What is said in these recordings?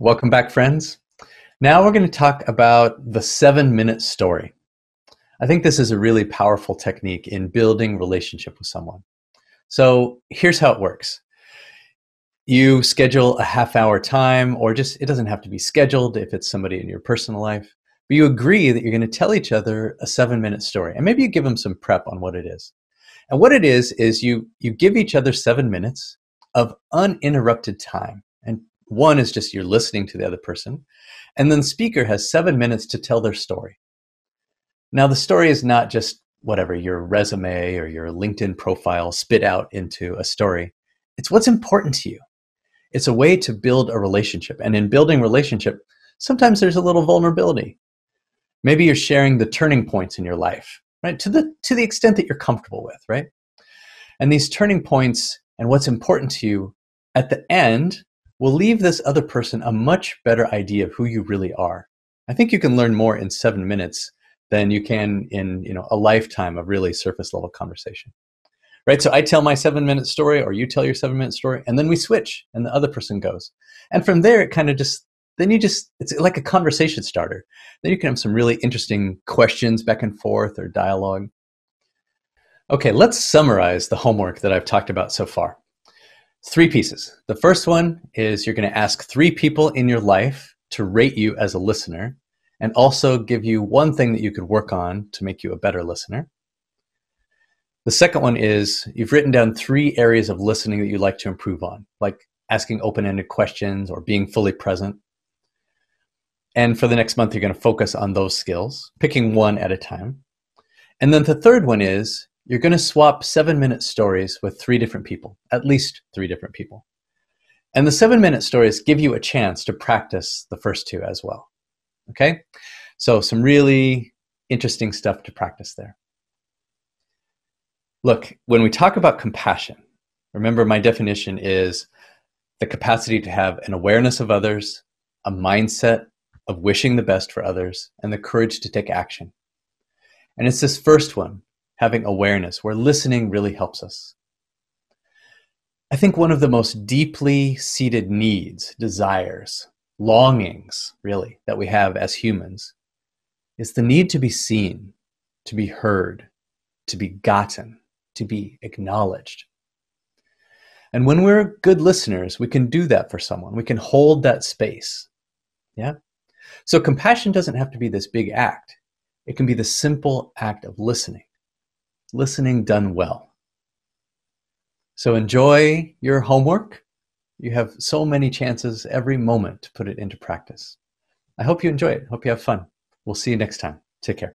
Welcome back, friends. Now we're going to talk about the seven minute story. I think this is a really powerful technique in building relationship with someone. So here's how it works. You schedule a half hour time, or just, it doesn't have to be scheduled if it's somebody in your personal life, but you agree that you're going to tell each other a seven minute story. And maybe you give them some prep on what it is. And what it is, is you, you give each other seven minutes of uninterrupted time. And one is just you're listening to the other person. And then the speaker has seven minutes to tell their story. Now, the story is not just whatever your resume or your LinkedIn profile spit out into a story. It's what's important to you. It's a way to build a relationship. And in building relationship, sometimes there's a little vulnerability. Maybe you're sharing the turning points in your life, right? To the to the extent that you're comfortable with, right? And these turning points and what's important to you at the end will leave this other person a much better idea of who you really are. I think you can learn more in seven minutes than you can in you know a lifetime of really surface level conversation. Right? So I tell my seven minute story or you tell your seven minute story and then we switch and the other person goes. And from there it kind of just then you just it's like a conversation starter. Then you can have some really interesting questions back and forth or dialogue. Okay, let's summarize the homework that I've talked about so far. Three pieces. The first one is you're going to ask three people in your life to rate you as a listener and also give you one thing that you could work on to make you a better listener. The second one is you've written down three areas of listening that you'd like to improve on, like asking open ended questions or being fully present. And for the next month, you're going to focus on those skills, picking one at a time. And then the third one is you're going to swap seven minute stories with three different people, at least three different people. And the seven minute stories give you a chance to practice the first two as well. Okay? So, some really interesting stuff to practice there. Look, when we talk about compassion, remember my definition is the capacity to have an awareness of others, a mindset of wishing the best for others, and the courage to take action. And it's this first one having awareness, where listening really helps us. I think one of the most deeply seated needs, desires, longings, really, that we have as humans is the need to be seen, to be heard, to be gotten, to be acknowledged. And when we're good listeners, we can do that for someone. We can hold that space. Yeah? So compassion doesn't have to be this big act, it can be the simple act of listening listening done well. So enjoy your homework. You have so many chances every moment to put it into practice. I hope you enjoy it. Hope you have fun. We'll see you next time. Take care.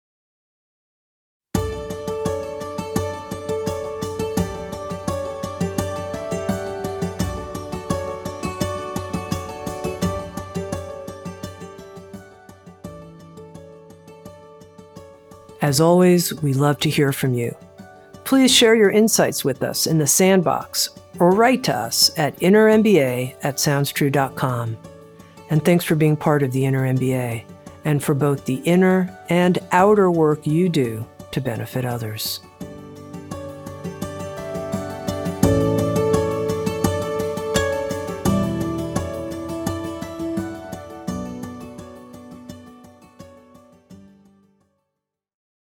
As always, we love to hear from you. Please share your insights with us in the sandbox or write to us at innermba at soundstrue.com. And thanks for being part of the Inner MBA and for both the inner and outer work you do to benefit others.